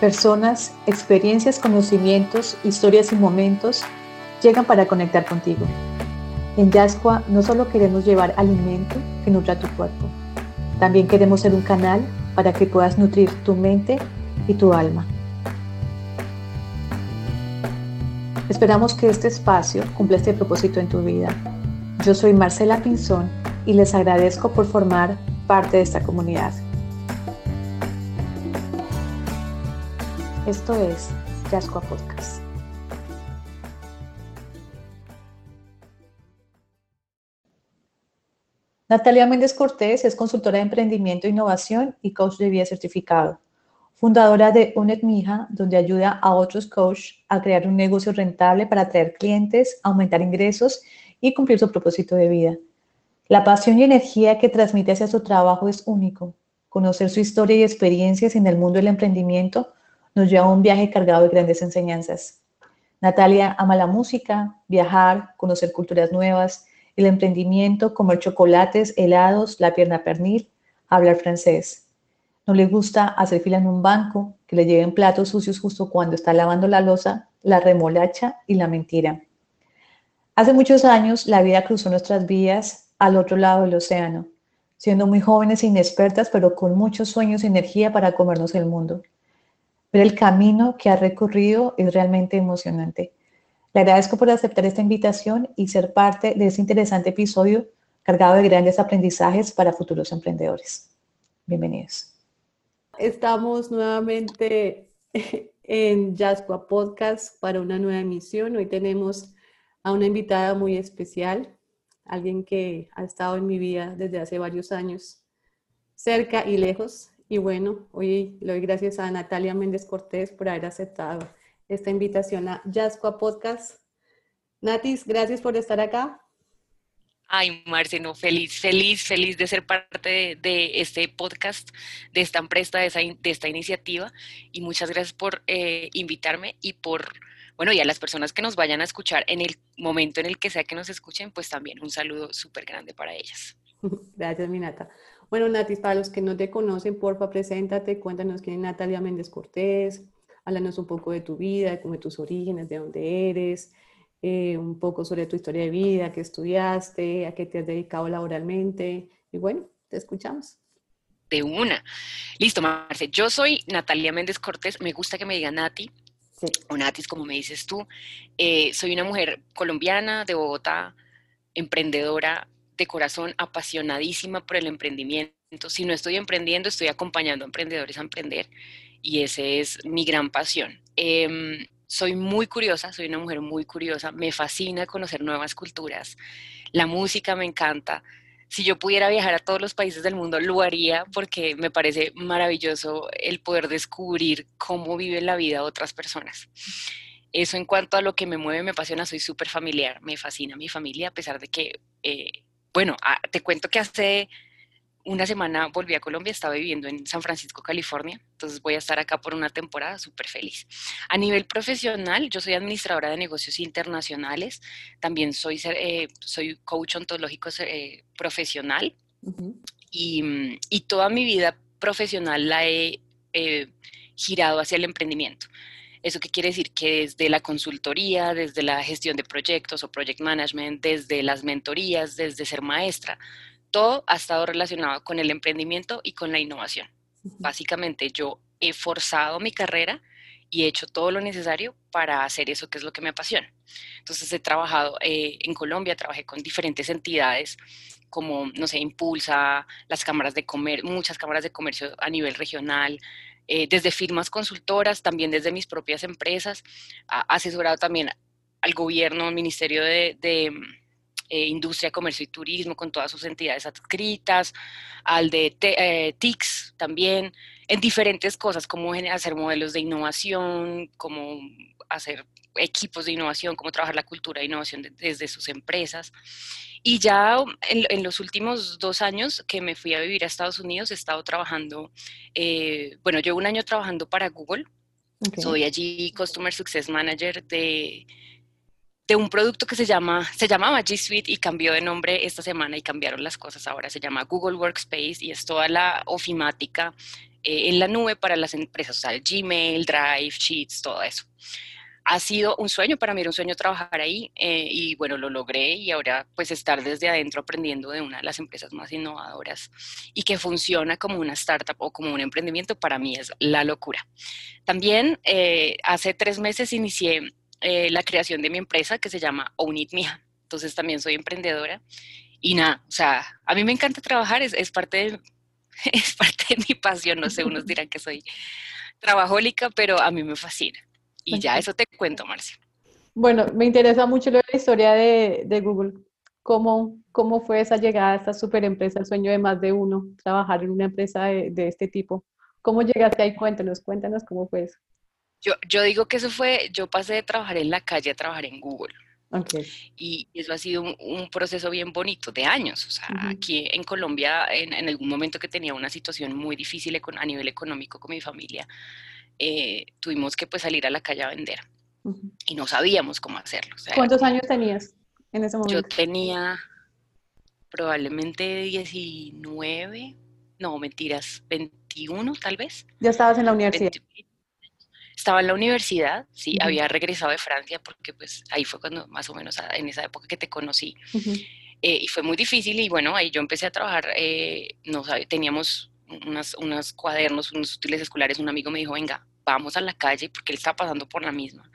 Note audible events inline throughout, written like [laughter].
Personas, experiencias, conocimientos, historias y momentos llegan para conectar contigo. En Yascua no solo queremos llevar alimento que nutra tu cuerpo, también queremos ser un canal para que puedas nutrir tu mente y tu alma. Esperamos que este espacio cumpla este propósito en tu vida. Yo soy Marcela Pinzón y les agradezco por formar parte de esta comunidad. Esto es Yascoa Podcast. Natalia Méndez Cortés es consultora de emprendimiento e innovación y coach de vida certificado, fundadora de UNED Mija, donde ayuda a otros coaches a crear un negocio rentable para atraer clientes, aumentar ingresos y cumplir su propósito de vida. La pasión y energía que transmite hacia su trabajo es único. Conocer su historia y experiencias en el mundo del emprendimiento nos lleva a un viaje cargado de grandes enseñanzas. Natalia ama la música, viajar, conocer culturas nuevas, el emprendimiento, comer chocolates, helados, la pierna pernil, hablar francés. No le gusta hacer fila en un banco, que le lleven platos sucios justo cuando está lavando la losa, la remolacha y la mentira. Hace muchos años la vida cruzó nuestras vías al otro lado del océano, siendo muy jóvenes e inexpertas, pero con muchos sueños y energía para comernos el mundo. Ver el camino que ha recorrido es realmente emocionante. Le agradezco por aceptar esta invitación y ser parte de este interesante episodio cargado de grandes aprendizajes para futuros emprendedores. Bienvenidos. Estamos nuevamente [laughs] en Jasqua Podcast para una nueva emisión. Hoy tenemos a una invitada muy especial, alguien que ha estado en mi vida desde hace varios años, cerca y lejos. Y bueno, hoy le doy gracias a Natalia Méndez Cortés por haber aceptado esta invitación a Jasqua Podcast. Natis, gracias por estar acá. Ay, Marce, no, feliz, feliz, feliz de ser parte de, este podcast, de esta empresa, de, esta iniciativa. Y muchas gracias por eh, invitarme y por, bueno, y a las personas que nos vayan a escuchar en el momento en el que sea que nos escuchen, pues también un saludo súper grande para ellas. [laughs] Gracias, Minata. Bueno, Natis, para los que no te conocen, porfa, preséntate, cuéntanos quién es Natalia Méndez Cortés, háblanos un poco de tu vida, de tus orígenes, de dónde eres, eh, un poco sobre tu historia de vida, qué estudiaste, a qué te has dedicado laboralmente. Y bueno, te escuchamos. De una. Listo, Marce. Yo soy Natalia Méndez Cortés. Me gusta que me digan Nati. O Natis, como me dices tú. Eh, soy una mujer colombiana de Bogotá, emprendedora, de corazón apasionadísima por el emprendimiento. Si no estoy emprendiendo, estoy acompañando a emprendedores a emprender y esa es mi gran pasión. Em, soy muy curiosa, soy una mujer muy curiosa, me fascina conocer nuevas culturas, la música me encanta. Si yo pudiera viajar a todos los países del mundo, lo haría porque me parece maravilloso el poder descubrir cómo vive la vida otras personas. Eso en cuanto a lo que me mueve, me apasiona, soy súper familiar, me fascina mi familia, a pesar de que eh, bueno, ah, te cuento que hace una semana volví a Colombia, estaba viviendo en San Francisco, California, entonces voy a estar acá por una temporada súper feliz. A nivel profesional, yo soy administradora de negocios internacionales, también soy, eh, soy coach ontológico eh, profesional y, y, toda mi vida profesional la he girado hacia el emprendimiento. ¿Eso qué quiere decir? Que desde la consultoría, desde la gestión de proyectos o project management, desde las mentorías, desde ser maestra, todo ha estado relacionado con el emprendimiento y con la innovación. Básicamente yo he forzado mi carrera y he hecho todo lo necesario para hacer eso que es lo que me apasiona. Entonces he trabajado eh, en Colombia, trabajé con diferentes entidades como, no sé, Impulsa, las cámaras de comercio, muchas cámaras de comercio a nivel regional, eh, desde firmas consultoras, también desde mis propias empresas, asesorado también al gobierno, al Ministerio de, eh, Industria, Comercio y Turismo, con todas sus entidades adscritas, al de eh, TICS también, en diferentes cosas, como hacer modelos de innovación, como hacer equipos de innovación, cómo trabajar la cultura de innovación desde sus empresas. Y ya en, los últimos dos años que me fui a vivir a Estados Unidos, he estado trabajando, eh, bueno, llevo un año trabajando para Google. Soy allí Customer Success Manager de, de un producto que se llama, se llamaba G Suite y cambió de nombre esta semana y cambiaron las cosas. Ahora se llama Google Workspace y es toda la ofimática eh, en la nube para las empresas, o sea, Gmail, Drive, Sheets, todo eso. Ha sido un sueño, para mí era un sueño trabajar ahí eh, y bueno, lo logré y ahora pues estar desde adentro aprendiendo de una de las empresas más innovadoras y que funciona como una startup o como un emprendimiento, para mí es la locura. También eh, hace tres meses inicié la creación de mi empresa que se llama Own It Mija. Entonces también soy emprendedora y nada, o sea, a mí me encanta trabajar, es, es parte de, [laughs] es parte de mi pasión, no sé, unos [laughs] dirán que soy trabajólica, pero a mí me fascina. Y ya eso te cuento, Marcia. Bueno, me interesa mucho la historia de, de Google. ¿Cómo, ¿Cómo fue esa llegada a esta super empresa, el sueño de más de uno, trabajar en una empresa de, de este tipo? ¿Cómo llegaste ahí? Cuéntanos, cuéntanos cómo fue eso. Yo, yo digo que eso fue, yo pasé de trabajar en la calle a trabajar en Google. Y eso ha sido un, proceso bien bonito de años. O sea, aquí en Colombia, en, algún momento que tenía una situación muy difícil a nivel económico con mi familia, eh, tuvimos que pues salir a la calle a vender. Y no sabíamos cómo hacerlo. ¿Cuántos años tenías en ese momento? Yo tenía probablemente 19, no, mentiras, 21 tal vez. ¿Ya estabas en la universidad? Estaba en la universidad, sí, había regresado de Francia porque pues ahí fue cuando más o menos en esa época que te conocí. Eh, y fue muy difícil y bueno, ahí yo empecé a trabajar, eh, no teníamos unas, unos cuadernos, unos útiles escolares, un amigo me dijo, venga, vamos a la calle porque él estaba pasando por la misma.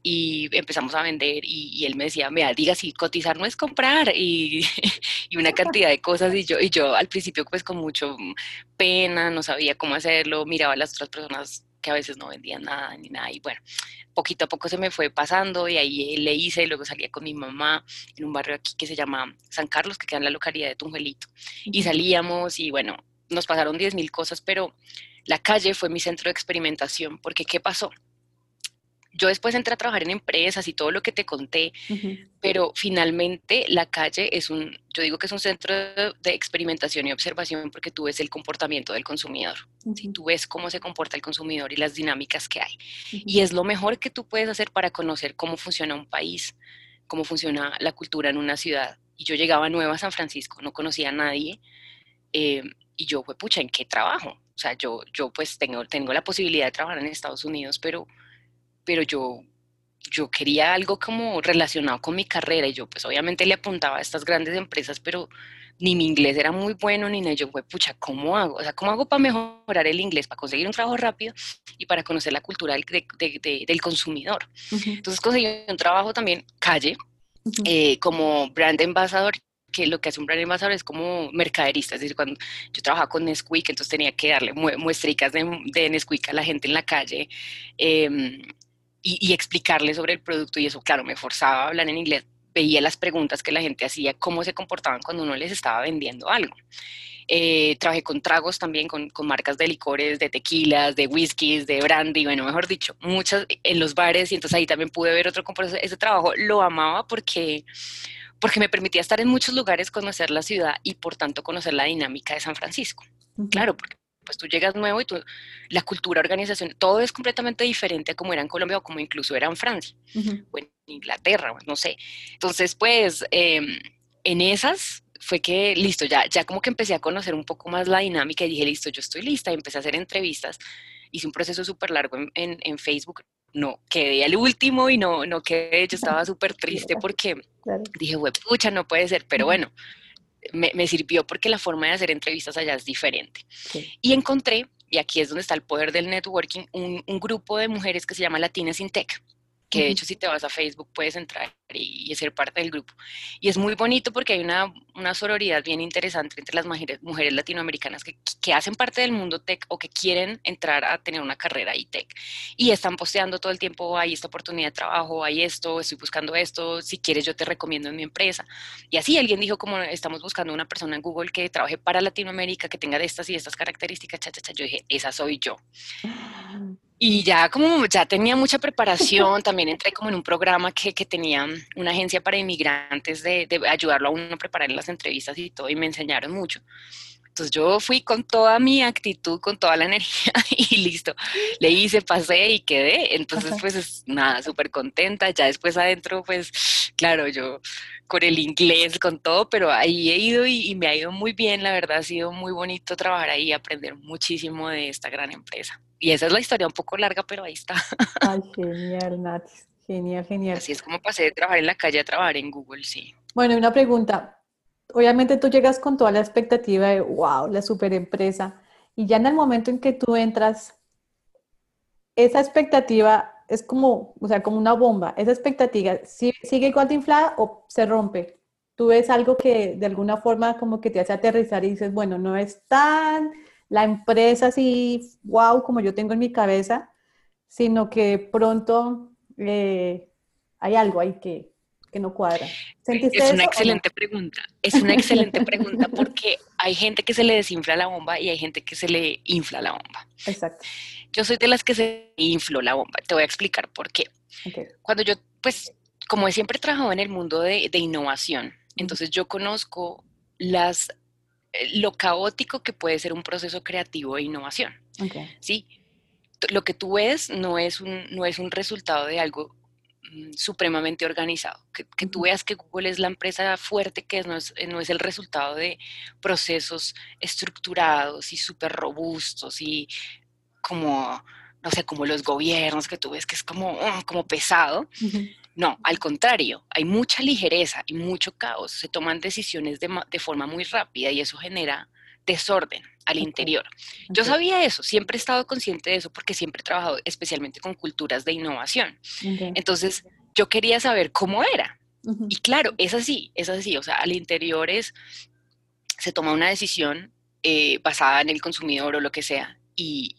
Y empezamos a vender y, él me decía, mira, diga si cotizar no es comprar y, [laughs] y, una cantidad de cosas y yo, y yo al principio pues con mucho pena, no sabía cómo hacerlo, miraba a las otras personas que a veces no vendían nada ni nada. Y bueno, poquito a poco se me fue pasando y ahí le hice y luego salía con mi mamá en un barrio aquí que se llama San Carlos, que queda en la localidad de Tungelito. Y salíamos y bueno, nos pasaron 10 mil cosas, pero la calle fue mi centro de experimentación, porque ¿qué pasó? Yo después entré a trabajar en empresas y todo lo que te conté, pero finalmente la calle es un, yo digo que es un centro de, experimentación y observación porque tú ves el comportamiento del consumidor, tú ves cómo se comporta el consumidor y las dinámicas que hay. Y es lo mejor que tú puedes hacer para conocer cómo funciona un país, cómo funciona la cultura en una ciudad. Y yo llegaba nueva a San Francisco, no conocía a nadie, eh, y yo fue, pucha, ¿en qué trabajo? O sea, yo, yo pues tengo, tengo la posibilidad de trabajar en Estados Unidos, pero pero yo, yo quería algo como relacionado con mi carrera y yo pues obviamente le apuntaba a estas grandes empresas, pero ni mi inglés era muy bueno, ni nada. Yo fue, pucha, ¿cómo hago? O sea, ¿cómo hago para mejorar el inglés, para conseguir un trabajo rápido y para conocer la cultura del, del consumidor? Entonces conseguí un trabajo también, calle, eh, como brand ambassador que lo que hace un brand ambassador es como mercaderista, es decir, cuando yo trabajaba con Nesquik, entonces tenía que darle muestricas de, de Nesquik a la gente en la calle, eh, y, explicarle sobre el producto y eso, claro, me forzaba a hablar en inglés, veía las preguntas que la gente hacía, cómo se comportaban cuando uno les estaba vendiendo algo. Eh, trabajé con tragos también, con, con, marcas de licores, de tequilas, de whiskies, de brandy, bueno, mejor dicho, muchas en los bares y entonces ahí también pude ver otro comportamiento. Ese trabajo lo amaba porque, porque me permitía estar en muchos lugares, conocer la ciudad y por tanto conocer la dinámica de San Francisco. Claro, porque pues tú llegas nuevo y tú, la cultura, organización, todo es completamente diferente a como era en Colombia o como incluso era en Francia o en Inglaterra, no sé. Entonces, pues, em, en esas fue que, listo, ya, ya como que empecé a conocer un poco más la dinámica y dije, listo, yo estoy lista y empecé a hacer entrevistas. Hice un proceso súper largo en, en, Facebook, no quedé al último y no, no quedé, yo [laughs] estaba súper triste porque dije, pucha, no puede ser, pero bueno, me, sirvió porque la forma de hacer entrevistas allá es diferente. Y encontré, y aquí es donde está el poder del networking, un, un grupo de mujeres que se llama Latinas in Tech que de hecho si te vas a Facebook puedes entrar y, ser parte del grupo. Y es muy bonito porque hay una, una sororidad bien interesante entre las mujeres, mujeres latinoamericanas que, que, hacen parte del mundo tech o que quieren entrar a tener una carrera y tech. Y están posteando todo el tiempo, hay esta oportunidad de trabajo, hay esto, estoy buscando esto, si quieres yo te recomiendo en mi empresa. Y así alguien dijo como estamos buscando una persona en Google que trabaje para Latinoamérica, que tenga de estas y estas características, cha, cha, cha. yo dije, esa soy yo. Y ya como ya tenía mucha preparación, también entré como en un programa que, que tenía una agencia para inmigrantes de, de, ayudarlo a uno a preparar las entrevistas y todo, y me enseñaron mucho. Entonces yo fui con toda mi actitud, con toda la [laughs] energía y listo. Le hice, pasé y quedé. Entonces, pues nada, súper contenta. Ya después adentro, pues claro, yo con el inglés, con todo, pero ahí he ido y, me ha ido muy bien. La verdad, ha sido muy bonito trabajar ahí y aprender muchísimo de esta gran empresa. Y esa es la historia un poco larga, pero ahí está. Ay, [laughs] genial, Nati. Genial, genial. Así es como pasé de trabajar en la calle a trabajar en Google, sí. Bueno, una pregunta obviamente tú llegas con toda la expectativa de, wow, la super empresa, y ya en el momento en que tú entras, esa expectativa es como, o sea, como una bomba, esa expectativa sigue igual de inflada o se rompe. Tú ves algo que de alguna forma como que te hace aterrizar y dices, bueno, no es tan la empresa así, wow, como yo tengo en mi cabeza, sino que pronto eh, hay algo ahí que, que no cuadra. Es una excelente pregunta, es una excelente pregunta [laughs] porque hay gente que se le desinfla la bomba y hay gente que se le infla la bomba. Exacto. Yo soy de las que se infló la bomba, te voy a explicar por qué. Cuando yo, pues, como siempre he trabajado en el mundo de, innovación, entonces yo conozco las, eh, lo caótico que puede ser un proceso creativo de innovación. ¿sí? Lo que tú ves no es un, no es un resultado de algo Mm, supremamente organizado. Que, tú veas que Google es la empresa fuerte que no, es, no es el resultado de procesos estructurados y súper robustos y como, no sé, como los gobiernos que tú ves que es como, mm, como pesado. No, al contrario, hay mucha ligereza y mucho caos. Se toman decisiones de, de forma muy rápida y eso genera desorden al interior. Yo sabía eso, siempre he estado consciente de eso porque siempre he trabajado especialmente con culturas de innovación. Entonces, yo quería saber cómo era. Y claro, es así, es así, o sea, al interior es, se toma una decisión eh, basada en el consumidor o lo que sea, y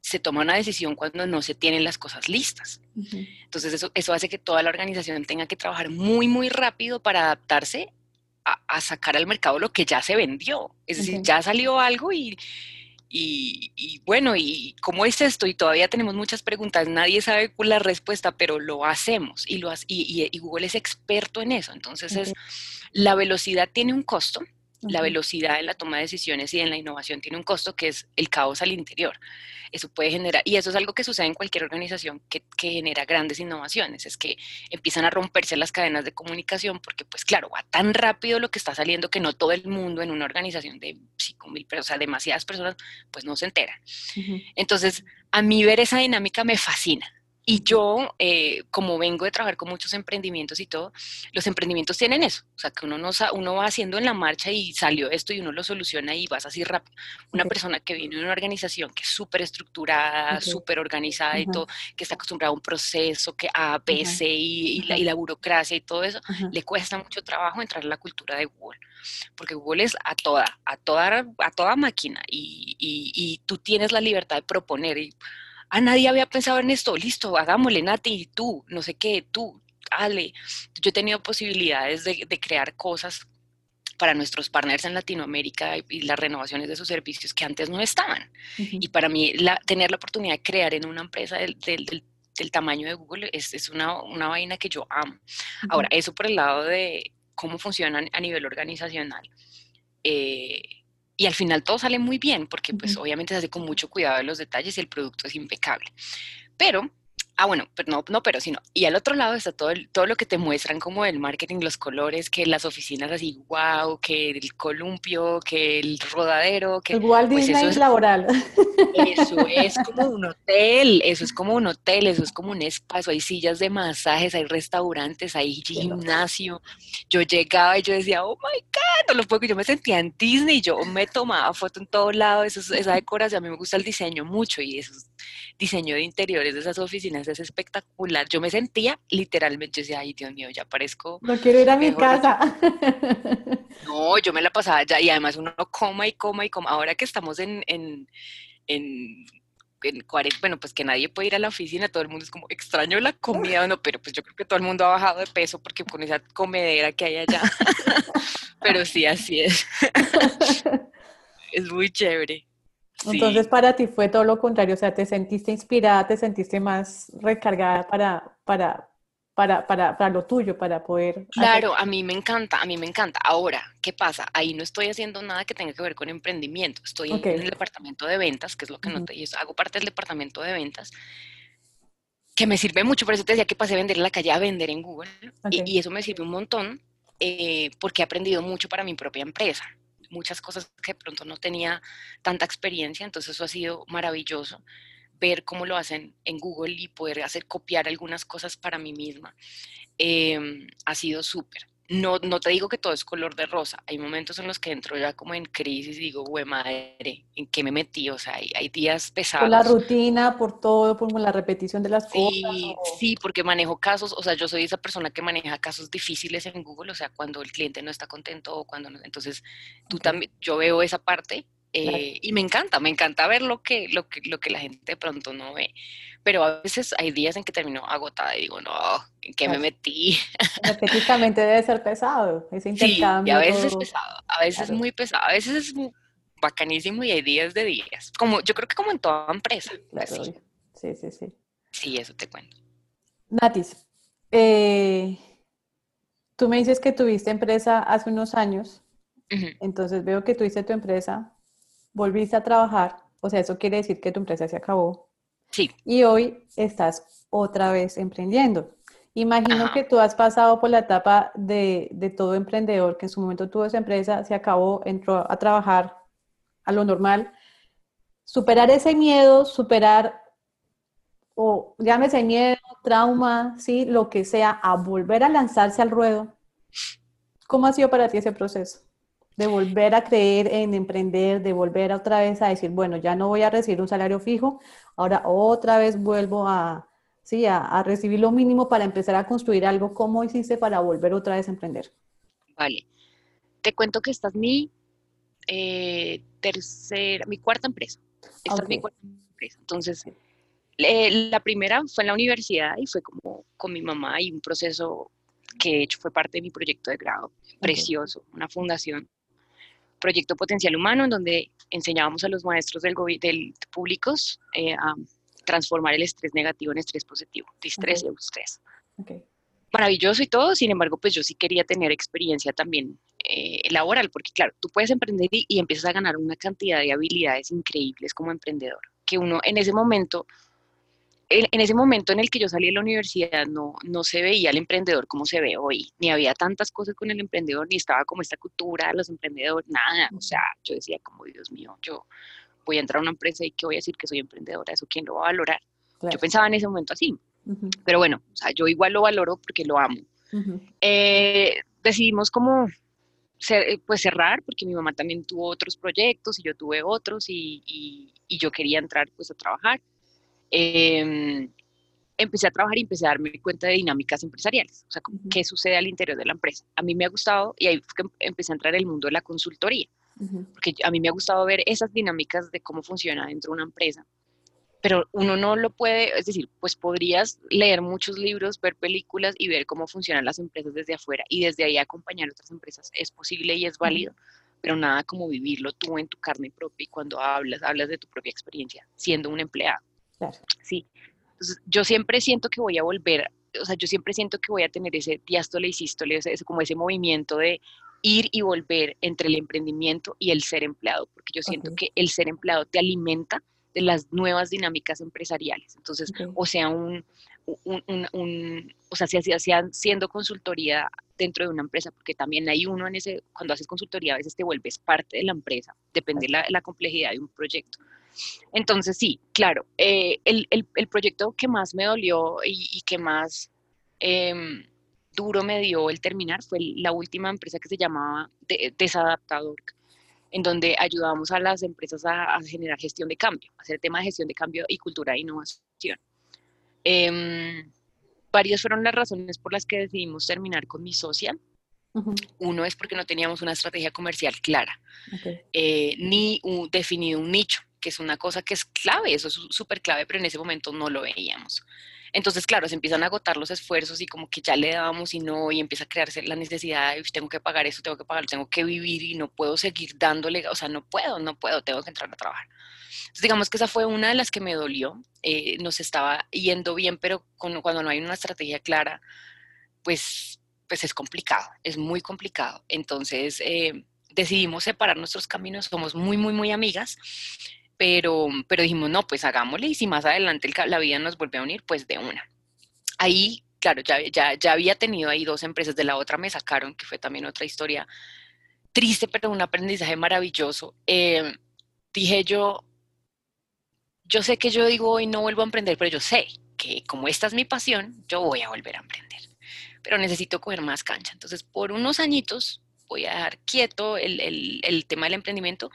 se toma una decisión cuando no se tienen las cosas listas. Entonces, eso, eso hace que toda la organización tenga que trabajar muy, muy rápido para adaptarse a, sacar al mercado lo que ya se vendió. Es decir, ya salió algo y, y, bueno, ¿y cómo es esto? Y todavía tenemos muchas preguntas, nadie sabe la respuesta, pero lo hacemos y, lo, y, y Google es experto en eso. Entonces, es, la velocidad tiene un costo la velocidad en la toma de decisiones y en la innovación tiene un costo que es el caos al interior. Eso puede generar, y eso es algo que sucede en cualquier organización que, genera grandes innovaciones, es que empiezan a romperse las cadenas de comunicación porque, pues claro, va tan rápido lo que está saliendo que no todo el mundo en una organización de 5 mil personas, o sea, demasiadas personas, pues no se entera. Entonces, a mí ver esa dinámica me fascina y yo, eh, como vengo de trabajar con muchos emprendimientos y todo, los emprendimientos tienen eso, o sea, que uno, no, uno va haciendo en la marcha y salió esto y uno lo soluciona y vas así rápido. Una persona que viene de una organización que es súper estructurada, súper organizada y todo, que está acostumbrada a un proceso, que A, B, C y, la, y, la, burocracia y todo eso, le cuesta mucho trabajo entrar en la cultura de Google, porque Google es a toda, a toda, a toda máquina y, y, y tú tienes la libertad de proponer y ah, nadie había pensado en esto, listo, hagámosle, Nati, tú, no sé qué, tú, Ale. Yo he tenido posibilidades de, crear cosas para nuestros partners en Latinoamérica y las renovaciones de sus servicios que antes no estaban. Y para mí, tener la oportunidad de crear en una empresa del, tamaño de Google es, una, una, vaina que yo amo. Ahora, eso por el lado de cómo funcionan a nivel organizacional. Eh, y al final todo sale muy bien porque pues obviamente se hace con mucho cuidado de los detalles y el producto es impecable. Pero Ah, bueno, pero no, no, pero sino. Y al otro lado está todo, el, todo lo que te muestran como el marketing, los colores, que las oficinas así, wow, que el columpio, que el rodadero, que... El Walt pues Disney es, laboral. Eso es [laughs] como un hotel, eso es como un hotel, eso es como un espacio, hay sillas de masajes, hay restaurantes, hay gimnasio. Yo llegaba y yo decía, oh my God, no lo puedo, yo me sentía en Disney, yo me tomaba foto en todo lado, eso, esa decoración, a mí me gusta el diseño mucho y eso diseño de interiores de esas oficinas es espectacular. Yo me sentía literalmente, yo decía, ay Dios mío, ya parezco... No quiero ir a mi casa. [laughs] No, yo me la pasaba ya y además uno coma y coma y coma. Ahora que estamos en, en, en bueno, pues que nadie puede ir a la oficina, todo el mundo es como extraño la comida, no, pero pues yo creo que todo el mundo ha bajado de peso porque con esa comedera que hay allá. [laughs] [laughs] pero sí, así es. es muy chévere. Entonces para ti fue todo lo contrario, o sea, te sentiste inspirada, te sentiste más recargada para, para para, para, para, lo tuyo, para poder... Claro, a mí me encanta, a mí me encanta. Ahora, ¿qué pasa? Ahí no estoy haciendo nada que tenga que ver con emprendimiento. Estoy en el departamento de ventas, que es lo que no te... Hago parte del departamento de ventas, que me sirve mucho. Por eso te decía que pasé a vender en la calle a vender en Google. Y, eso me sirve un montón eh, porque he aprendido mucho para mi propia empresa. Muchas cosas que de pronto no tenía tanta experiencia, entonces eso ha sido maravilloso ver cómo lo hacen en Google y poder hacer copiar algunas cosas para mí misma, em, ha sido súper. No, no te digo que todo es color de rosa. Hay momentos en los que entro ya como en crisis y digo, güey, madre, ¿en qué me metí? O sea, hay, hay días pesados. Por la rutina, por todo, por la repetición de las cosas. Sí, porque manejo casos, o sea, yo soy esa persona que maneja casos difíciles en Google, o sea, cuando el cliente no está contento o cuando no. Entonces, tú también, yo veo esa parte eh, y me encanta, me encanta ver lo que, lo, que, lo que la gente de pronto no ve. Pero a veces hay días en que termino agotada y digo, no, ¿en qué me metí? Energéticamente debe ser pesado ese intercambio. [laughs] Sí, y a veces es pesado, a veces es muy pesado, a veces es bacanísimo y hay días de días. Como, yo creo que como en toda empresa. Sí, sí, sí. Sí, eso te cuento. Natis, eh, tú me dices que tuviste empresa hace unos años, entonces veo que tuviste tu empresa volviste a trabajar, o sea, eso quiere decir que tu empresa se acabó. Sí. Y hoy estás otra vez emprendiendo. Imagino que tú has pasado por la etapa de, de, todo emprendedor, que en su momento tuvo esa empresa, se acabó, entró a trabajar a lo normal. Superar ese miedo, superar, o llámese miedo, trauma, sí, lo que sea, a volver a lanzarse al ruedo. ¿Cómo ha sido para ti ese proceso? De volver a creer en emprender, de volver otra vez a decir, bueno, ya no voy a recibir un salario fijo, ahora otra vez vuelvo a, sí, a, recibir lo mínimo para empezar a construir algo. ¿Cómo hiciste para volver otra vez a emprender? Vale, te cuento que esta es mi eh, tercera, mi cuarta empresa. Esta es mi cuarta empresa. Entonces, la primera fue en la universidad y fue como con mi mamá y un proceso que de hecho fue parte de mi proyecto de grado, precioso, una fundación proyecto Potencial Humano, en donde enseñábamos a los maestros del, del públicos eh, a transformar el estrés negativo en estrés positivo, distrés y eustrés. Maravilloso y todo, sin embargo, pues yo sí quería tener experiencia también eh, laboral, porque claro, tú puedes emprender y, y empiezas a ganar una cantidad de habilidades increíbles como emprendedor, que uno en ese momento en ese momento en el que yo salí de la universidad no, no se veía el emprendedor como se ve hoy, ni había tantas cosas con el emprendedor, ni estaba como esta cultura de los emprendedores, nada. O sea, yo decía como, Dios mío, yo voy a entrar a una empresa y que voy a decir que soy emprendedora, ¿eso quién lo va a valorar? Yo pensaba en ese momento así. Pero bueno, o sea, yo igual lo valoro porque lo amo. Eh, decidimos como pues cerrar porque mi mamá también tuvo otros proyectos y yo tuve otros y, y, y yo quería entrar pues a trabajar Em, empecé a trabajar y empecé a darme cuenta de dinámicas empresariales, o sea, qué sucede al interior de la empresa. A mí me ha gustado, y ahí fue que empecé a entrar en el mundo de la consultoría, porque a mí me ha gustado ver esas dinámicas de cómo funciona dentro de una empresa, pero uno no lo puede, es decir, pues podrías leer muchos libros, ver películas y ver cómo funcionan las empresas desde afuera y desde ahí acompañar a otras empresas. Es posible y es válido, pero nada como vivirlo tú en tu carne propia y cuando hablas, hablas de tu propia experiencia siendo un empleado. Sí. Entonces, yo siempre siento que voy a volver, o sea, yo siempre siento que voy a tener ese diástole y sístole, ese, como ese movimiento de ir y volver entre el emprendimiento y el ser empleado, porque yo siento que el ser empleado te alimenta de las nuevas dinámicas empresariales. Entonces, o sea, un, un, un, o sea, si hacían siendo consultoría dentro de una empresa, porque también hay uno en ese, cuando haces consultoría a veces te vuelves parte de la empresa, depende de la complejidad de un proyecto. Entonces, sí, claro, eh, el, proyecto que más me dolió y, que más em, duro me dio el terminar fue la última empresa que se llamaba Desadaptador, en donde ayudábamos a las empresas a, generar gestión de cambio, hacer tema de gestión de cambio y cultura de innovación. Em, varias fueron las razones por las que decidimos terminar con mi socia. Uno es porque no teníamos una estrategia comercial clara, eh, ni definido un nicho que es una cosa que es clave, eso es súper clave, pero en ese momento no lo veíamos. Entonces, claro, se empiezan a agotar los esfuerzos y como que ya le dábamos y no, y empieza a crearse la necesidad de tengo que pagar eso, tengo que pagarlo, tengo que vivir y no puedo seguir dándole, o sea, no puedo, no puedo, tengo que entrar a trabajar. Entonces, digamos que esa fue una de las que me dolió. Eh, nos estaba yendo bien, pero cuando no hay una estrategia clara, pues, pues es complicado, es muy complicado. Entonces eh, decidimos separar nuestros caminos, somos muy, muy, muy amigas, pero, pero dijimos, no, pues hagámosle y si más adelante la vida nos vuelve a unir, pues de una. Ahí, claro, ya, ya, ya había tenido ahí dos empresas, de la otra me sacaron, que fue también otra historia triste, pero un aprendizaje maravilloso. Eh, dije yo, yo sé que yo digo hoy no vuelvo a emprender, pero yo sé que como esta es mi pasión, yo voy a volver a emprender. Pero necesito coger más cancha. Entonces, por unos añitos voy a dejar quieto el, el, el tema del emprendimiento,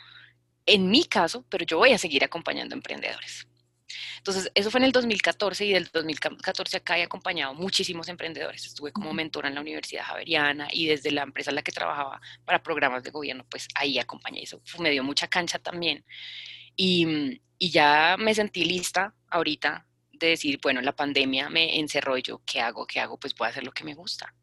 en mi caso, pero yo voy a seguir acompañando emprendedores. Entonces, eso fue en el 2014 y del 2014 acá he acompañado muchísimos emprendedores. Estuve como mentora en la Universidad Javeriana y desde la empresa en la que trabajaba para programas de gobierno, pues ahí acompañé. Eso me dio mucha cancha también. Y, y ya me sentí lista ahorita de decir, bueno, la pandemia me encerró y yo, ¿qué hago? ¿Qué hago? Pues voy a hacer lo que me gusta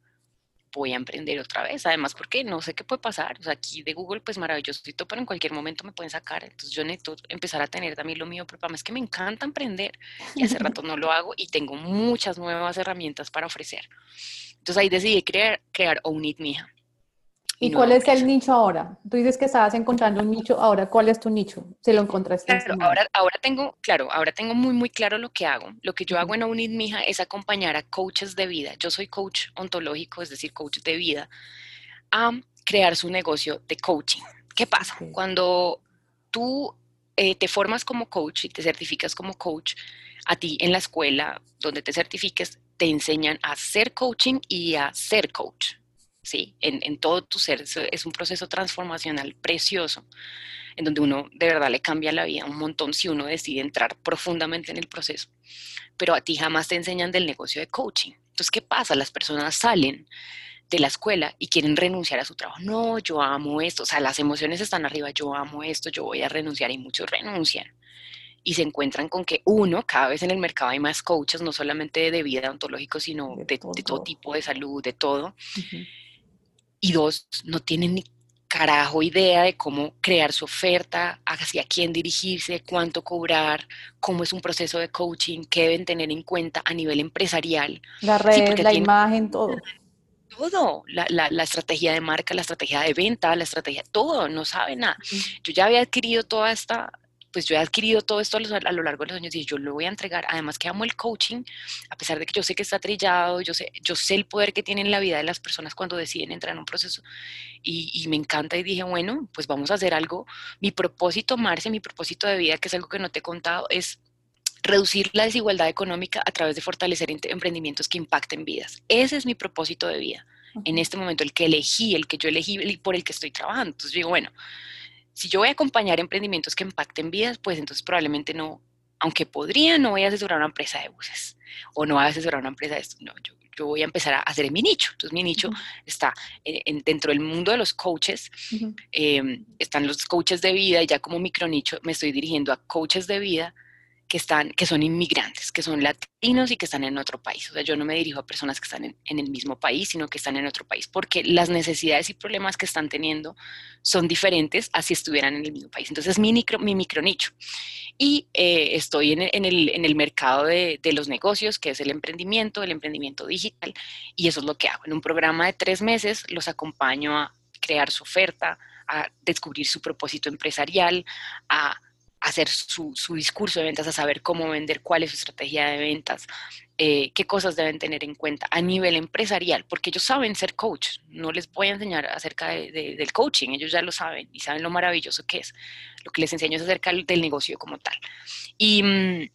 voy a emprender otra vez. Además, porque no sé qué puede pasar. O sea, aquí de Google, pues maravilloso, pero en cualquier momento me pueden sacar. Entonces yo necesito empezar a tener también lo mío, pero es que me encanta emprender y hace rato no lo hago y tengo muchas nuevas herramientas para ofrecer. Entonces ahí decidí crear, crear Own It Mija. ¿Y cuál es el nicho ahora? Tú dices que estabas encontrando un nicho, ahora ¿cuál es tu nicho? Se lo encontraste. Claro, ahora, ahora tengo, claro, ahora tengo muy, muy claro lo que hago. Lo que yo hago en Unit Mija es acompañar a coaches de vida. Yo soy coach ontológico, es decir, coach de vida, a crear su negocio de coaching. ¿Qué pasa? Cuando tú eh, te formas como coach y te certificas como coach, a ti en la escuela donde te certifiques, te enseñan a hacer coaching y a ser coach. ¿Sí? En, todo tu ser. Es un proceso transformacional precioso, en donde uno de verdad le cambia la vida un montón si uno decide entrar profundamente en el proceso. Pero a ti jamás te enseñan del negocio de coaching. Entonces, ¿qué pasa? Las personas salen de la escuela y quieren renunciar a su trabajo. No, yo amo esto. O sea, las emociones están arriba. Yo amo esto, yo voy a renunciar y muchos renuncian y se encuentran con que uno, cada vez en el mercado hay más coaches, no solamente de vida ontológico, sino de, todo. tipo de salud, de todo y dos, no tienen ni carajo idea de cómo crear su oferta, hacia quién dirigirse, cuánto cobrar, cómo es un proceso de coaching, qué deben tener en cuenta a nivel empresarial. La red, la imagen, todo. Todo, la, la, la, estrategia de marca, la estrategia de venta, la estrategia, todo, no sabe nada. Yo ya había adquirido toda esta, pues yo he adquirido todo esto a lo largo de los años y yo lo voy a entregar. Además que amo el coaching, a pesar de que yo sé que está trillado, yo sé, yo sé el poder que tiene en la vida de las personas cuando deciden entrar en un proceso y, me encanta y dije, bueno, pues vamos a hacer algo. Mi propósito, Marce, mi propósito de vida, que es algo que no te he contado, es reducir la desigualdad económica a través de fortalecer emprendimientos que impacten vidas. Ese es mi propósito de vida. En este momento, el que elegí, el que yo elegí y por el que estoy trabajando. Entonces digo, bueno, si yo voy a acompañar emprendimientos que impacten vidas, pues entonces probablemente no, aunque podría, no voy a asesorar una empresa de buses o no voy a asesorar una empresa de esto. No, yo, yo voy a empezar a hacer mi nicho. Entonces mi nicho está dentro del mundo de los coaches. Em, están los coaches de vida y ya como micronicho me estoy dirigiendo a coaches de vida que, están, que son inmigrantes, que son latinos y que están en otro país. O sea, yo no me dirijo a personas que están en, el mismo país, sino que están en otro país, porque las necesidades y problemas que están teniendo son diferentes a si estuvieran en el mismo país. Entonces, mi, micro, mi micronicho. Y eh, estoy en, el, en, el, mercado de, de los negocios, que es el emprendimiento, el emprendimiento digital, y eso es lo que hago. En un programa de tres meses los acompaño a crear su oferta, a descubrir su propósito empresarial, a hacer su, su, discurso de ventas, a saber cómo vender, cuál es su estrategia de ventas, eh, qué cosas deben tener en cuenta a nivel empresarial, porque ellos saben ser coach. No les voy a enseñar acerca de, del coaching, ellos ya lo saben y saben lo maravilloso que es. Lo que les enseño es acerca del negocio como tal. Y, mm,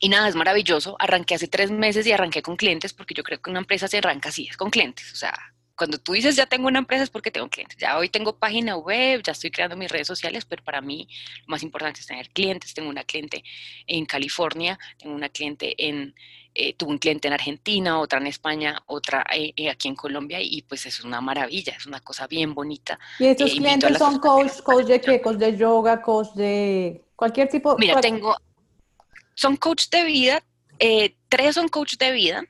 y nada, es maravilloso. Arranqué hace tres meses y arranqué con clientes, porque yo creo que una empresa se arranca así, es con clientes. O sea, cuando tú dices ya tengo una empresa es porque tengo clientes. Ya hoy tengo página web, ya estoy creando mis redes sociales, pero para mí lo más importante es tener clientes. Tengo una cliente en California, tengo una cliente en, eh, tuve un cliente en Argentina, otra en España, otra eh, eh, aquí en Colombia y pues es una maravilla, es una cosa bien bonita. ¿Y estos clientes son coach, coach de qué? Coach de yoga, coach de cualquier tipo? Mira, tengo, son coach de vida, eh, tres son coach de vida,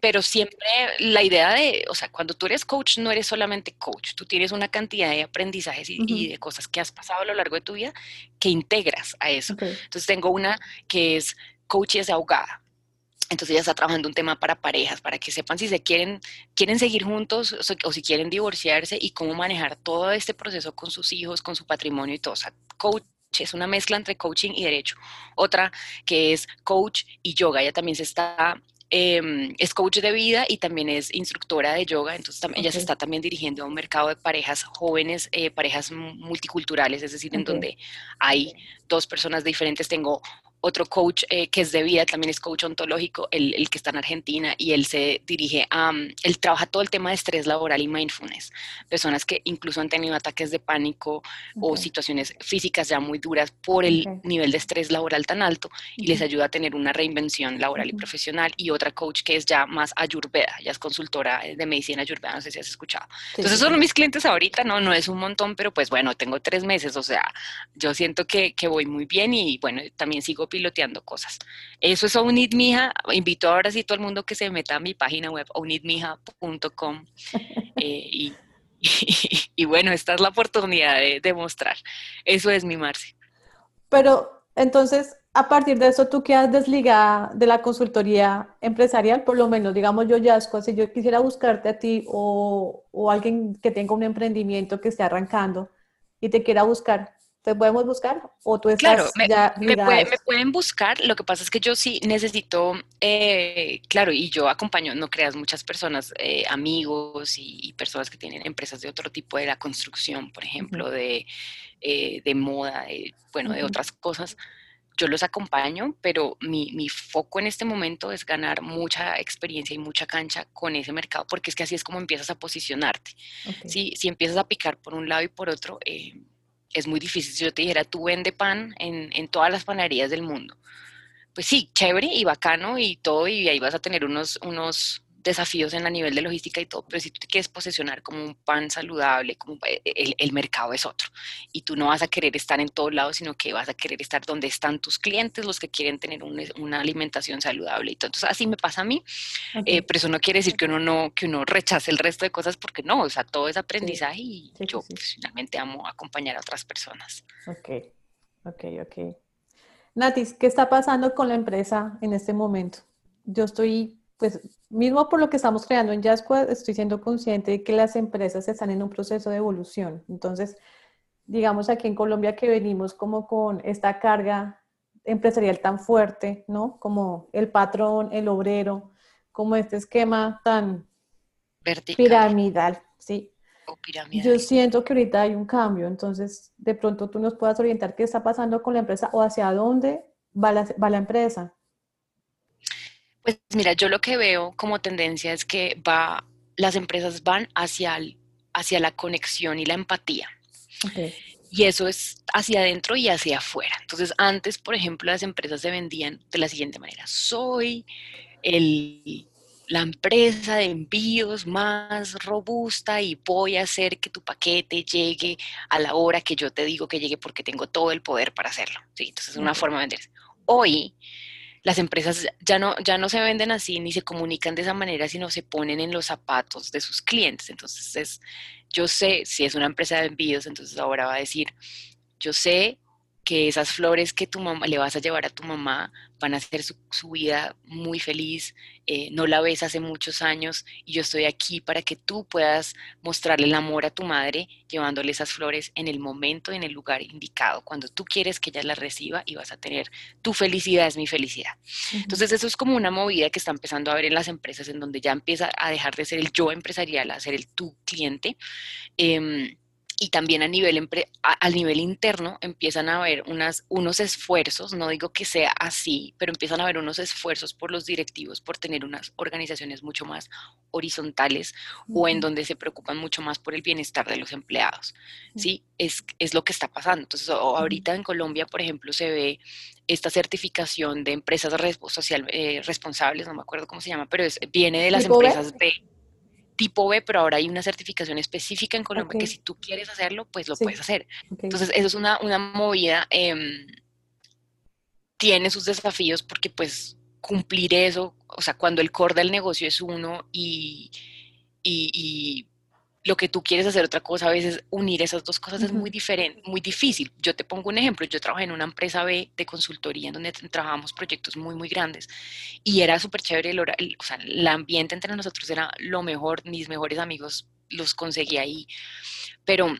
pero siempre la idea de, o sea, cuando tú eres coach, no eres solamente coach, tú tienes una cantidad de aprendizajes y, de cosas que has pasado a lo largo de tu vida que integras a eso. Entonces tengo una que es coach y es ahogada. entonces ella está trabajando un tema para parejas, para que sepan si se quieren, quieren seguir juntos o, si quieren divorciarse y cómo manejar todo este proceso con sus hijos, con su patrimonio y todo. O sea, coach es una mezcla entre coaching y derecho. Otra que es coach y yoga. Ella también se está em, es coach de vida y también es instructora de yoga, entonces ella se está también dirigiendo a un mercado de parejas jóvenes, eh, parejas multiculturales, es decir, en donde hay dos personas diferentes. Tengo otro coach eh, que es de vida, también es coach ontológico, el, el, que está en Argentina, y él se dirige a, mm, él trabaja todo el tema de estrés laboral y mindfulness. Personas que incluso han tenido ataques de pánico o situaciones físicas ya muy duras por el nivel de estrés laboral tan alto y les ayuda a tener una reinvención laboral y profesional. Y otra coach que es ya más ayurveda, ya es consultora de medicina ayurveda, no sé si has escuchado. Entonces, son mis clientes ahorita, no, no es un montón, pero pues bueno, tengo tres meses, o sea, yo siento que, que voy muy bien y bueno, también sigo piloteando cosas. Eso es Ownit Mija. Invito ahora sí todo el mundo que se meta a mi página web, ownitmija.com. [laughs] Eh, y, y, bueno, esta es la oportunidad de, de mostrar. Eso es mi Marce. Pero entonces, a partir de eso, tú quedas desligada de la consultoría empresarial, por lo menos, digamos yo, Yasco, si yo quisiera buscarte a ti o, o alguien que tenga un emprendimiento que esté arrancando y te quiera buscar, ¿Te podemos buscar? ¿O tú estás claro, me, ya me, pueden buscar. Lo que pasa es que yo sí necesito, eh, claro, y yo acompaño, no creas, muchas personas, eh, amigos y, personas que tienen empresas de otro tipo de la construcción, por ejemplo, de, eh, de, moda, bueno, de otras cosas. Yo los acompaño, pero mi, mi, foco en este momento es ganar mucha experiencia y mucha cancha con ese mercado, porque es que así es como empiezas a posicionarte. Si, si empiezas a picar por un lado y por otro, es muy difícil. Si yo te dijera, tú vende pan en, en todas las panaderías del mundo. Pues sí, chévere y bacano y todo, y ahí vas a tener unos, unos desafíos en la nivel de logística y todo, pero si tú te quieres posicionar como un pan saludable, como eh, el, el, mercado es otro. Y tú no vas a querer estar en todos lados, sino que vas a querer estar donde están tus clientes, los que quieren tener una alimentación saludable y todo. Entonces, así me pasa a mí, eh, pero eso no quiere decir que uno no, que uno rechace el resto de cosas, porque no, o sea, todo es aprendizaje y yo finalmente amo acompañar a otras personas. Ok, ok, ok. Natis, ¿qué está pasando con la empresa en este momento? Yo estoy pues mismo por lo que estamos creando en Jasqua, estoy siendo consciente de que las empresas están en un proceso de evolución. Entonces, digamos aquí en Colombia que venimos como con esta carga empresarial tan fuerte, ¿no? Como el patrón, el obrero, como este esquema tan piramidal, ¿sí? Yo siento que ahorita hay un cambio, entonces de pronto tú nos puedas orientar qué está pasando con la empresa o hacia dónde va la, va la empresa. Pues mira, yo lo que veo como tendencia es que va, las empresas van hacia, hacia la conexión y la empatía. Y eso es hacia adentro y hacia afuera. Entonces, antes, por ejemplo, las empresas se vendían de la siguiente manera. Soy el, la empresa de envíos más robusta y voy a hacer que tu paquete llegue a la hora que yo te digo que llegue porque tengo todo el poder para hacerlo. ¿sí? Entonces, es una forma de venderse. Hoy, las empresas ya no, ya no se venden así ni se comunican de esa manera, sino se ponen en los zapatos de sus clientes. Entonces, es, yo sé, si es una empresa de envíos, entonces ahora va a decir, yo sé que esas flores que tu mamá le vas a llevar a tu mamá van a hacer su, vida muy feliz, eh, no la ves hace muchos años y yo estoy aquí para que tú puedas mostrarle el amor a tu madre llevándole esas flores en el momento, en el lugar indicado, cuando tú quieres que ella las reciba y vas a tener tu felicidad es mi felicidad. Entonces eso es como una movida que está empezando a ver en las empresas en donde ya empieza a dejar de ser el yo empresarial a ser el tu cliente. Em, y también a nivel, a, nivel interno empiezan a haber unas, unos esfuerzos, no digo que sea así, pero empiezan a haber unos esfuerzos por los directivos por tener unas organizaciones mucho más horizontales o en donde se preocupan mucho más por el bienestar de los empleados. ¿sí? Es, es lo que está pasando. Entonces, ahorita en Colombia, por ejemplo, se ve esta certificación de empresas social, eh, responsables, no me acuerdo cómo se llama, pero es, viene de las empresas B tipo B, pero ahora hay una certificación específica en Colombia que si tú quieres hacerlo, pues lo puedes hacer. Entonces, eso es una, una movida, eh, tiene sus desafíos porque pues cumplir eso, o sea, cuando el core del negocio es uno y, y, lo que tú quieres hacer otra cosa, a veces unir esas dos cosas es muy diferente, muy difícil. Yo te pongo un ejemplo, yo trabajé en una empresa B de consultoría en donde trabajamos proyectos muy, muy grandes y era súper chévere, el, o sea, el ambiente entre nosotros era lo mejor, mis mejores amigos los conseguí ahí, pero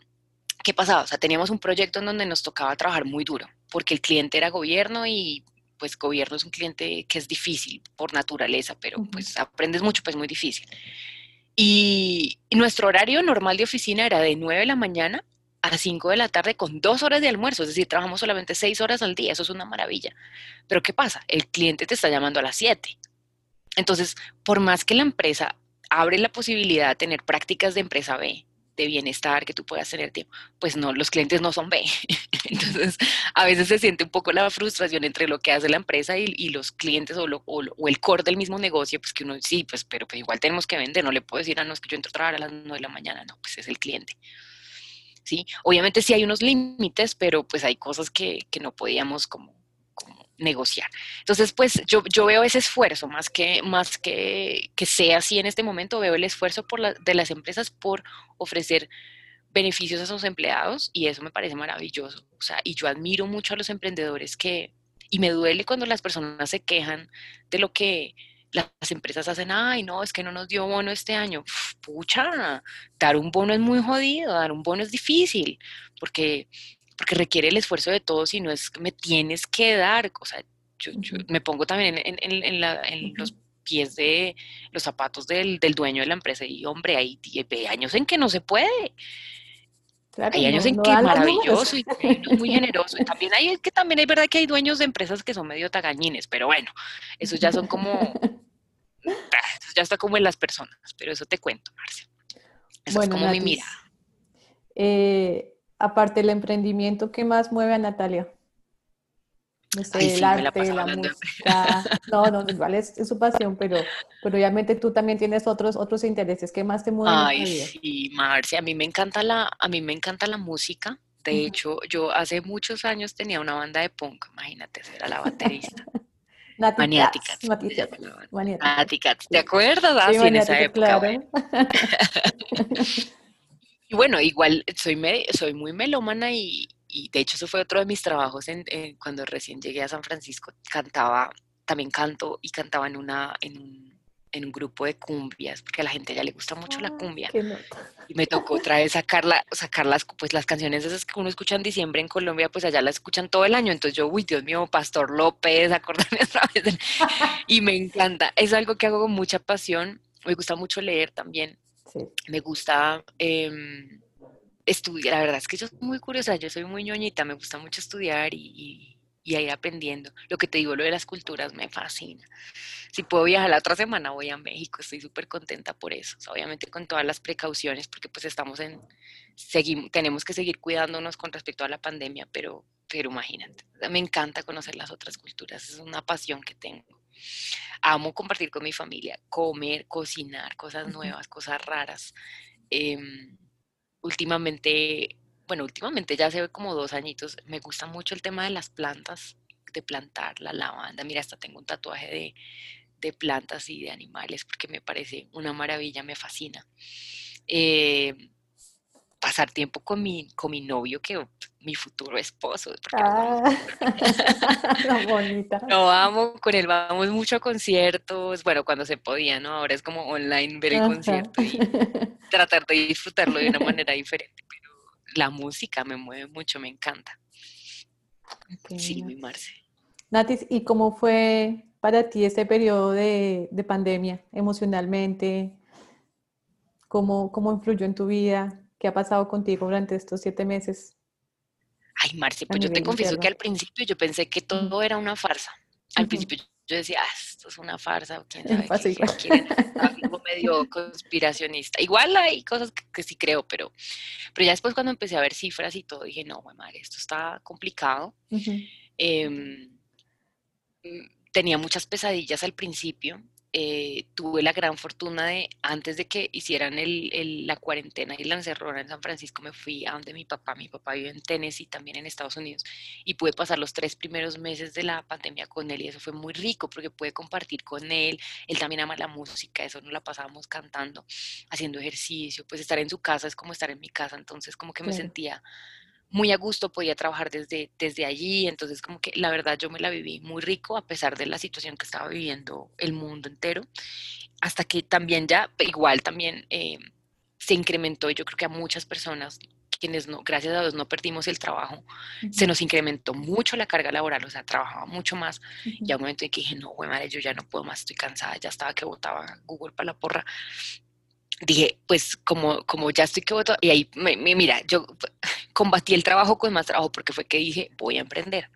¿qué pasaba? O sea, teníamos un proyecto en donde nos tocaba trabajar muy duro, porque el cliente era gobierno y pues gobierno es un cliente que es difícil por naturaleza, pero pues aprendes mucho, pues muy difícil. Y nuestro horario normal de oficina era de 9 de la mañana a 5 de la tarde con dos horas de almuerzo, es decir, trabajamos solamente seis horas al día, eso es una maravilla. Pero ¿qué pasa? El cliente te está llamando a las 7. Entonces, por más que la empresa abre la posibilidad de tener prácticas de empresa B, de bienestar que tú puedas tener tiempo, pues no, los clientes no son B. [laughs] Entonces, a veces se siente un poco la frustración entre lo que hace la empresa y, los clientes o, o, el core del mismo negocio, pues que uno sí, pues, pero pues igual tenemos que vender, no le puedo decir a ah, no, es que yo entro a trabajar a las 9 de la mañana, no, pues es el cliente. ¿Sí? Obviamente sí hay unos límites, pero pues hay cosas que, que no podíamos como negociar. Entonces, pues yo, veo ese esfuerzo, más que, más que, que sea así en este momento, veo el esfuerzo por de las empresas por ofrecer beneficios a sus empleados y eso me parece maravilloso. O sea, y yo admiro mucho a los emprendedores que, y me duele cuando las personas se quejan de lo que las empresas hacen, ay, no, es que no nos dio bono este año. pucha, dar un bono es muy jodido, dar un bono es difícil, porque porque requiere el esfuerzo de todos y no es que me tienes que dar, o sea, yo, me pongo también en, en, en, la, en los pies de los zapatos del, del, dueño de la empresa y hombre, hay, años en que no se puede. hay años en que es maravilloso y muy generoso. Y también hay que también hay verdad que hay dueños de empresas que son medio tagañines, pero bueno, esos ya son como ah, ya está como en las personas, pero eso te cuento, Marcia. Eso es como mi mira. Eh, aparte del emprendimiento, ¿qué más mueve a Natalia? No sé, el arte, la, música. No, no, igual es, su pasión, pero, pero obviamente tú también tienes otros, otros intereses. ¿Qué más te mueve? Ay, sí, Marcia, a mí me encanta la, a mí me encanta la música. De hecho, yo hace muchos años tenía una banda de punk, imagínate, era la baterista. [laughs] Maniáticas. Maniáticas. ¿Te acuerdas? Ah, sí, en esa época. Y bueno, [laughs] igual soy, soy muy melómana y, de hecho eso fue otro de mis trabajos en, cuando recién llegué a San Francisco. Cantaba, también canto y cantaba en, una, en, un, en un grupo de cumbias, porque a la gente ya le gusta mucho la ah, cumbia. Y me tocó otra vez sacarla, sacar las, pues, las canciones esas que uno escucha en diciembre en Colombia, pues allá las escuchan todo el año. Entonces yo, uy, Dios mío, Pastor López, acordarme [laughs] otra vez. [laughs] y me encanta. Es algo que hago con mucha pasión. Me gusta mucho leer también. Me gusta em, estudiar, la verdad es que yo soy muy curiosa, yo soy muy ñoñita, me gusta mucho estudiar y, ir aprendiendo. Lo que te digo, lo de las culturas me fascina. Si puedo viajar la otra semana, voy a México, estoy súper contenta por eso. obviamente con todas las precauciones, porque pues estamos en, seguimos, tenemos que seguir cuidándonos con respecto a la pandemia, pero, pero imagínate, me encanta conocer las otras culturas, es una pasión que tengo. Amo compartir con mi familia, comer, cocinar, cosas nuevas, cosas raras. Em, últimamente, bueno, últimamente ya hace como dos añitos, me gusta mucho el tema de las plantas, de plantar la lavanda. Mira, hasta tengo un tatuaje de, de plantas y de animales porque me parece una maravilla, me fascina. Eh, pasar tiempo con mi, con mi novio, que mi futuro esposo. Ah, [laughs] bonita. Lo amo, con él vamos mucho a conciertos, bueno, cuando se podía, ¿no? Ahora es como online ver el concierto y [laughs] tratar de disfrutarlo de una manera diferente, pero la música me mueve mucho, me encanta. sí, mi Marce. Natis, ¿y cómo fue para ti este periodo de, de pandemia emocionalmente? ¿Cómo, ¿Cómo influyó en tu vida? ¿Qué ha pasado contigo durante estos siete meses? Ay, Marci, pues yo te confieso que al principio yo pensé que todo era una farsa. Al principio yo decía, ah, esto es una farsa, quién sabe [laughs] qué, algo medio conspiracionista. Igual hay cosas que, sí creo, pero, pero ya después cuando empecé a ver cifras y todo, dije, no, madre, esto está complicado. Em, mm, tenía muchas pesadillas al principio, eh, tuve la gran fortuna de, antes de que hicieran la cuarentena y la encerrona en San Francisco, me fui a donde mi papá, mi papá vive en Tennessee, también en Estados Unidos, y pude pasar los tres primeros meses de la pandemia con él, y eso fue muy rico porque pude compartir con él, él también ama la música, eso nos la pasábamos cantando, haciendo ejercicio, pues estar en su casa es como estar en mi casa, entonces como que me sentía muy a gusto, podía trabajar desde, desde allí, entonces como que la verdad yo me la viví muy rico a pesar de la situación que estaba viviendo el mundo entero, hasta que también ya, igual también eh, se incrementó, yo creo que a muchas personas quienes no, gracias a Dios no perdimos el trabajo, se nos incrementó mucho la carga laboral, o sea, trabajaba mucho más, y a un momento en que dije, no, güey, madre, yo ya no puedo más, estoy cansada, ya estaba que votaba Google para la porra, dije, pues como, como ya estoy que voto, y ahí, me, mira, yo combatí el trabajo con más trabajo porque fue que dije, voy a emprender.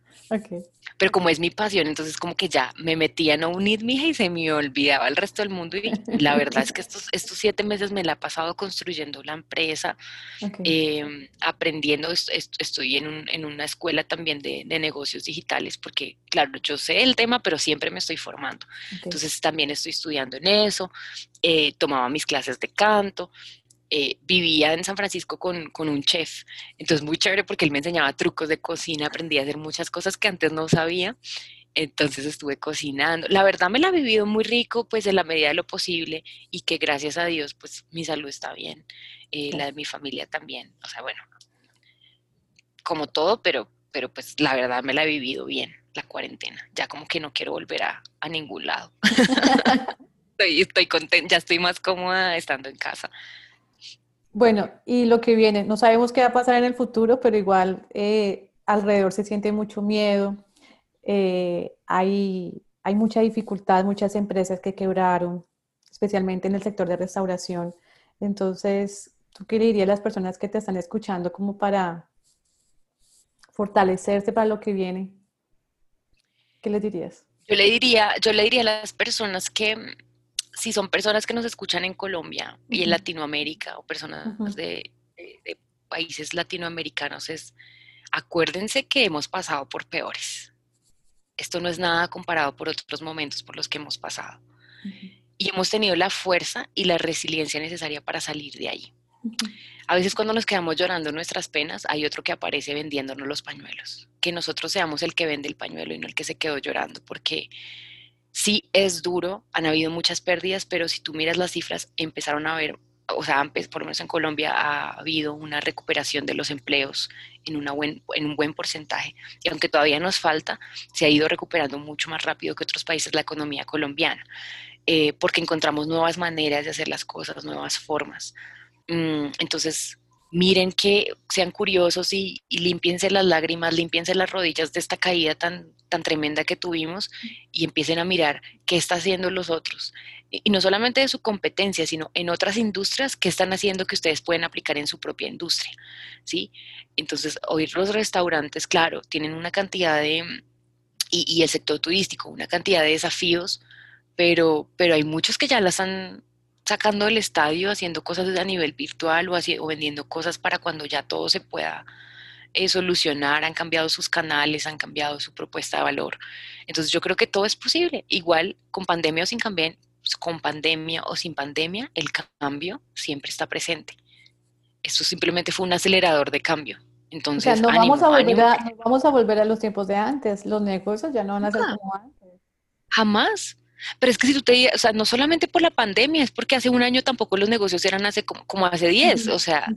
Pero como es mi pasión, entonces como que ya me metía en unir mi hija y se me olvidaba el resto del mundo. Y [laughs] la verdad es que estos, estos siete meses me la he pasado construyendo la empresa, em, aprendiendo. estoy en, un, en, una escuela también de, de, negocios digitales porque, claro, yo sé el tema, pero siempre me estoy formando. Entonces también estoy estudiando en eso. Eh, tomaba mis clases de canto. Eh, vivía en San Francisco con, un chef. Entonces, muy chévere porque él me enseñaba trucos de cocina, aprendí a hacer muchas cosas que antes no sabía. Entonces estuve cocinando. La verdad me la he vivido muy rico, pues en la medida de lo posible y que gracias a Dios, pues mi salud está bien, eh, la de mi familia también. O sea, bueno, como todo, pero, pero pues la verdad me la he vivido bien, la cuarentena. Ya como que no quiero volver a, a ningún lado. [laughs] [laughs] estoy, estoy contenta, ya estoy más cómoda estando en casa. Bueno, y lo que viene, no sabemos qué va a pasar en el futuro, pero igual eh, alrededor se siente mucho miedo, eh, hay, hay mucha dificultad, muchas empresas que quebraron, especialmente en el sector de restauración. Entonces, ¿tú qué le dirías a las personas que te están escuchando como para fortalecerse para lo que viene? ¿Qué les dirías? Yo le diría, yo le diría a las personas que si son personas que nos escuchan en Colombia y en Latinoamérica o personas de, países latinoamericanos, es acuérdense que hemos pasado por peores. Esto no es nada comparado por otros momentos por los que hemos pasado. Y hemos tenido la fuerza y la resiliencia necesaria para salir de ahí. A veces cuando nos quedamos llorando nuestras penas, hay otro que aparece vendiéndonos los pañuelos. Que nosotros seamos el que vende el pañuelo y no el que se quedó llorando, porque Sí es duro, han habido muchas pérdidas, pero si tú miras las cifras, empezaron a haber, o sea, por lo menos en Colombia ha habido una recuperación de los empleos en, una buen, en un buen porcentaje. Y aunque todavía nos falta, se ha ido recuperando mucho más rápido que otros países la economía colombiana, eh, porque encontramos nuevas maneras de hacer las cosas, nuevas formas. Mm, entonces, miren que sean curiosos y, limpiense las lágrimas, limpiense las rodillas de esta caída tan, tan tremenda que tuvimos y empiecen a mirar qué están haciendo los otros. Y no solamente de su competencia, sino en otras industrias que están haciendo que ustedes pueden aplicar en su propia industria. ¿sí? Entonces, hoy los restaurantes, claro, tienen una cantidad de, y, y el sector turístico, una cantidad de desafíos, pero, pero hay muchos que ya las han sacando del estadio, haciendo cosas a nivel virtual o, o vendiendo cosas para cuando ya todo se pueda eh, solucionar, han cambiado sus canales, han cambiado su propuesta de valor. Entonces yo creo que todo es posible. Igual con pandemia o sin con pandemia o sin pandemia, el cambio siempre está presente. Esto simplemente fue un acelerador de cambio. Entonces, no, vamos a volver a, no vamos a volver a los tiempos de antes. Los negocios ya no van a ser como antes. Jamás. Pero es que si tú te, o sea, no solamente por la pandemia, es porque hace un año tampoco los negocios eran hace como, hace 10, o sea,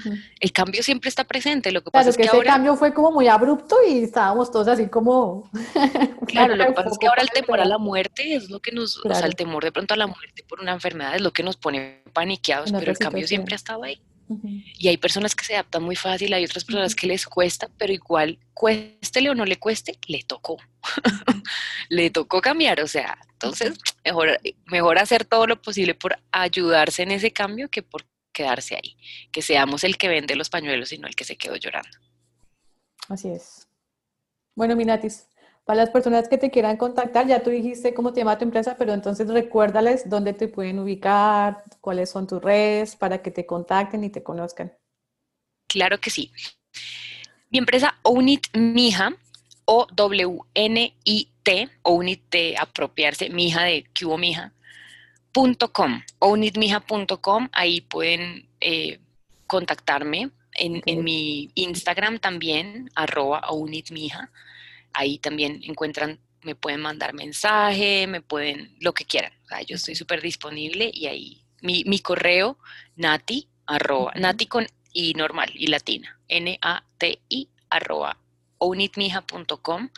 el cambio siempre está presente. Lo que pasa es que, ese cambio fue como muy abrupto y estábamos todos así como... [laughs] claro, lo que pasa es que ahora el temor a [laughs] la muerte es lo que nos, o sea, el temor de pronto a la muerte por una enfermedad es lo que nos pone paniqueados, pero el cambio siempre ha estado ahí. Y hay personas que se adaptan muy fácil, hay otras personas que les cuesta, pero igual, cuéstele o no le cueste, le tocó. [laughs] le tocó cambiar, o sea, entonces mejor, mejor hacer todo lo posible por ayudarse en ese cambio que por quedarse ahí. Que seamos el que vende los pañuelos y no el que se quedó llorando. Así es. Bueno, Minatis, para las personas que te quieran contactar, ya tú dijiste cómo te llama tu empresa, pero entonces recuérdales dónde te pueden ubicar, cuáles son tus redes para que te contacten y te conozcan. Claro que sí. Mi empresa Ownit Mija, o W N I T, Ownit de apropiarse, Mija de hubo Mija, ownitmija.com, ahí pueden eh, contactarme. En, mi Instagram también, arroba ownitmija. Ahí también encuentran, me pueden mandar mensaje, me pueden, lo que quieran. yo estoy súper disponible y ahí mi, mi correo, nati, arroba, nati con i normal y latina, N-A-T-I, arroba, ownitmija.com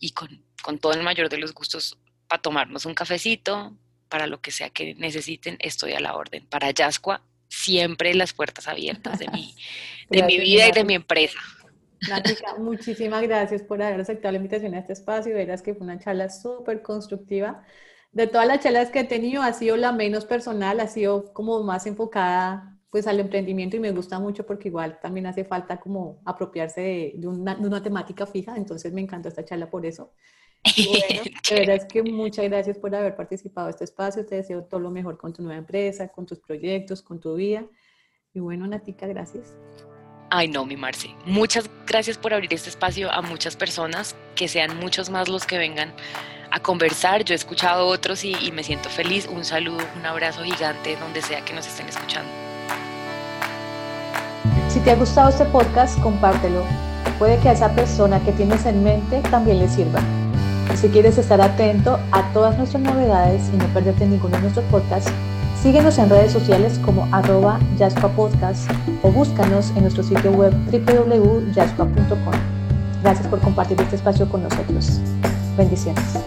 y con, con todo el mayor de los gustos para tomarnos un cafecito, para lo que sea que necesiten, estoy a la orden. Para Yascua, siempre las puertas abiertas de mi, [laughs] de mi vida y de mi empresa. Nática, muchísimas gracias por haber aceptado la invitación a este espacio. Verás que fue una charla súper constructiva. De todas las charlas que he tenido, ha sido la menos personal, ha sido como más enfocada pues al emprendimiento y me gusta mucho porque igual también hace falta como apropiarse de, una, de una temática fija, entonces me encantó esta charla por eso. Bueno, [laughs] de verdad es que muchas gracias por haber participado en este espacio. Te deseo todo lo mejor con tu nueva empresa, con tus proyectos, con tu vida. Y bueno, Natica, gracias. Ay, no, mi Marce. Muchas gracias por abrir este espacio a muchas personas, que sean muchos más los que vengan a conversar. Yo he escuchado otros y, y me siento feliz. Un saludo, un abrazo gigante donde sea que nos estén escuchando. Si te ha gustado este podcast, compártelo. Puede que a esa persona que tienes en mente también le sirva. Si quieres estar atento a todas nuestras novedades y no perderte ninguno de nuestros podcasts, síguenos en redes sociales como arroba Podcast o búscanos en nuestro sitio web www.jaspa.com. Gracias por compartir este espacio con nosotros. Bendiciones.